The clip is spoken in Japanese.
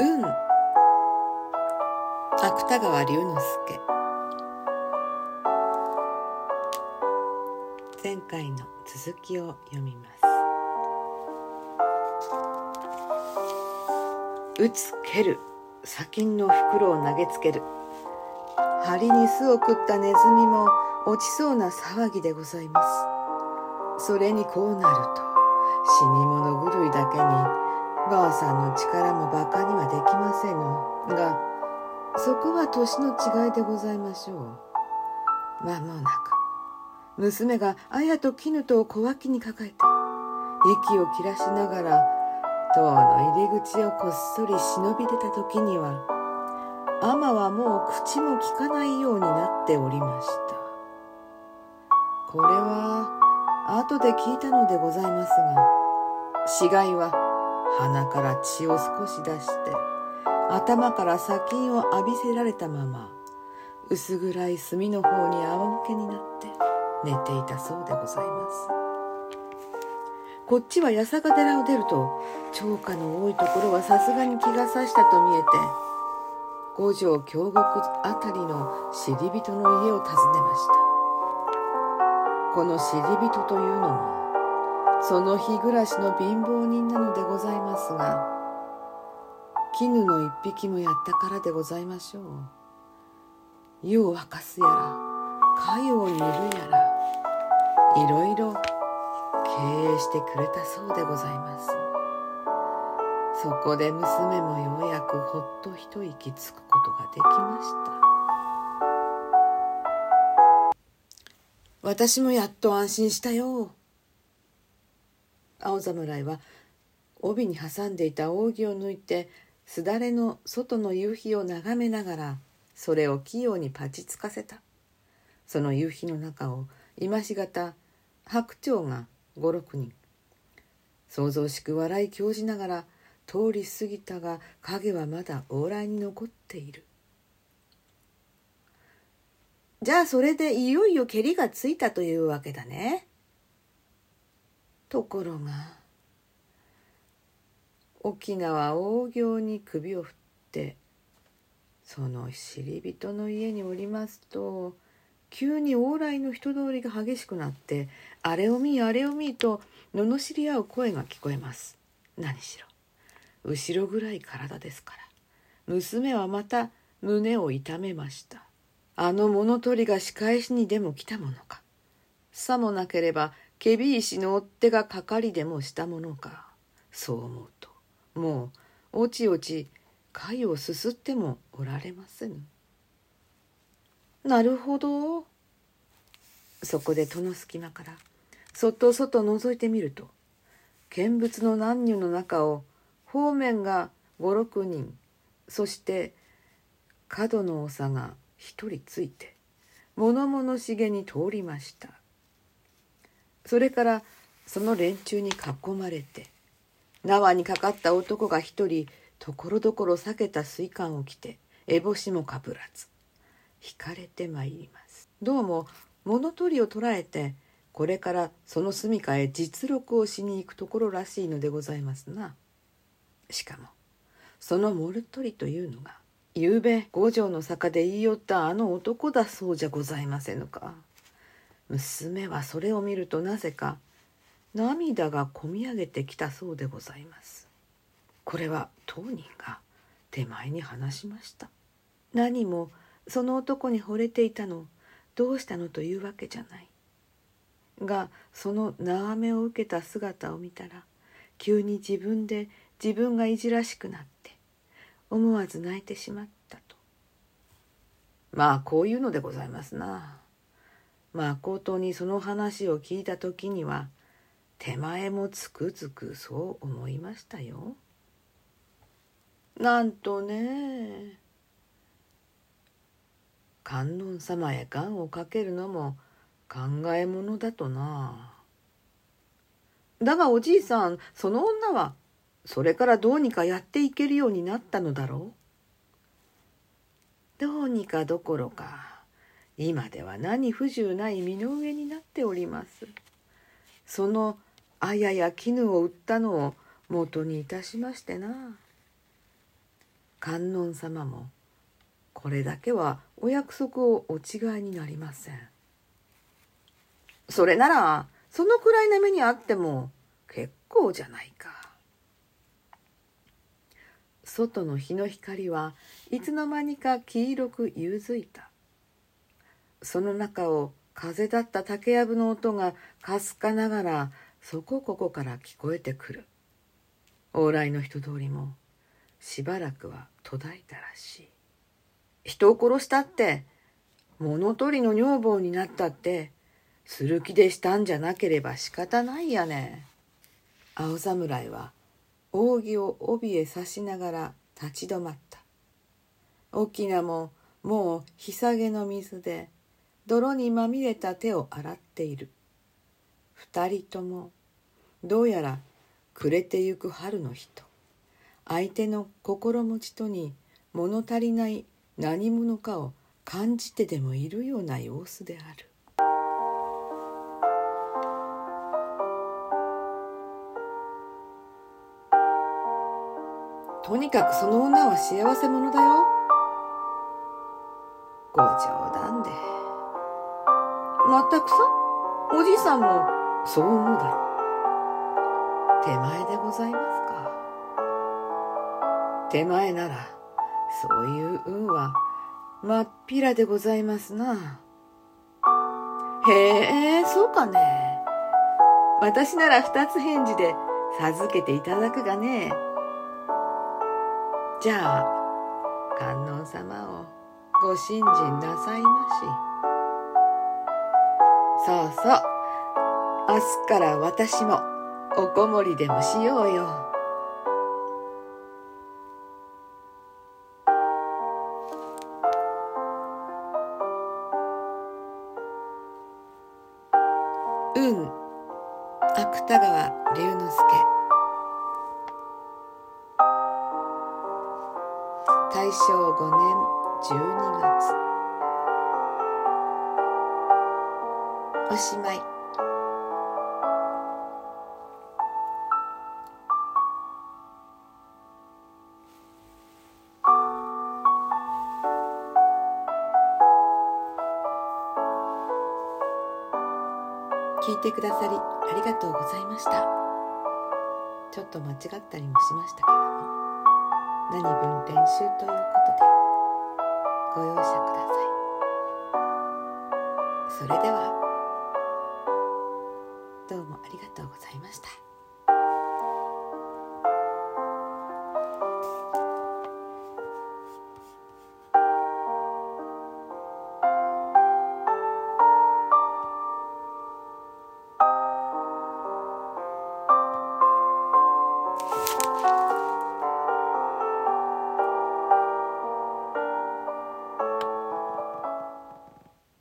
うん芥川龍之介。前回の続きを読みます。打つ蹴る砂金の袋を投げつける。針に巣を食ったネズミも落ちそうな騒ぎでございます。それにこうなると死に物狂いだけにばあさんの力もバカにはできませぬがそこは年の違いでございましょう。間もなく。娘が綾と絹とを小脇に抱えて息を切らしながら塔の入り口をこっそり忍び出た時には天はもう口も利かないようになっておりました。これは後で聞いたのでございますが死骸は鼻から血を少し出して頭から砂金を浴びせられたまま薄暗い隅の方に仰向けになって寝ていたそうでございます。こっちは八坂寺を出ると町家の多いところはさすがに気がさしたと見えて五条京極あたりの知り人の家を訪ねました。この知り人というのもその日暮らしの貧乏人なのでございますが絹の一匹もやったからでございましょう。湯を沸かすやら貝を煮るやらいろいろ経営してくれたそうでございます。そこで娘もようやくほっと一息つくことができました。私もやっと安心したよ。青侍は帯に挟んでいた扇を抜いてすだれの外の夕日を眺めながらそれを器用にパチつかせた。その夕日の中を今しがた白鳥が五六人想像しく笑い興じながら通り過ぎたが影はまだ往来に残っている。じゃあそれでいよいよ蹴りがついたというわけだね。ところが沖縄大行に首を振ってその知り人の家におりますと急に往来の人通りが激しくなってあれを見あれを見と罵り合う声が聞こえます。何しろ後ろぐらい体ですから娘はまた胸を痛めました。あの物取りが仕返しにでも来たものか。さもなければケビ石の追っ手がかかりでもしたものか。そう思うともうおちおち貝をすすってもおられませぬ。なるほど。そこで戸の隙間からそっと外覗いてみると見物の男女の中を方面が五六人そして角の長が一人ついて物々しげに通りました。それからその連中に囲まれて縄にかかった男が一人ところどころ避けた水管を着て烏帽子もかぶらず引かれてまいります。どうも物取りを捕らえてこれからその住処へ実録をしに行くところらしいのでございますな。しかもその物取りというのがゆうべ五条の坂で言い寄ったあの男だそうじゃございませぬか。娘はそれを見るとなぜか涙がこみ上げてきたそうでございます。これは当人が手前に話しました。何もその男に惚れていたのどうしたのというわけじゃない。がその眺めを受けた姿を見たら急に自分で自分がいじらしくなって思わず泣いてしまったと。まあこういうのでございますな。まことにその話を聞いた時には手前もつくづくそう思いましたよ。なんとね観音様へ願をかけるのも考えものだとな。だがおじいさんその女はそれからどうにかやっていけるようになったのだろうどうにかどころか今では何不自由ない身の上になっております。そのあやや絹を売ったのを元にいたしましてな。観音様もこれだけはお約束をお違いになりませんそれならそのくらいな目にあっても結構じゃないか外の日の光はいつの間にか黄色く夕づいたその中を風だった竹やぶの音がかすかながらそこここから聞こえてくる。往来の人通りもしばらくは途絶えたらしい。人を殺したって物取りの女房になったってする気でしたんじゃなければ仕方ないやね。青侍は扇を帯へ刺しながら立ち止まった。沖縄ももう日下げの水で泥にまみれた手を洗っている。二人ともどうやら暮れてゆく春の人相手の心持ちとに物足りない何者かを感じてでもいるような様子である。とにかくその女は幸せ者だよ。ご冗談でまったくさ。おじいさんも。そう思うだろう。手前でございますか。手前ならそういう運はまっぴらでございますな。へえそうかね。私なら二つ返事で授けていただくがね。じゃあ観音様をご信心なさいまし。そうそう。明日から私もおこもりでもしようよ。うん芥川龍之介。大正5年12月。おしまい。聞いてくださりありがとうございました。ちょっと間違ったりもしましたけれども何分練習ということでご容赦ください。それではざいました。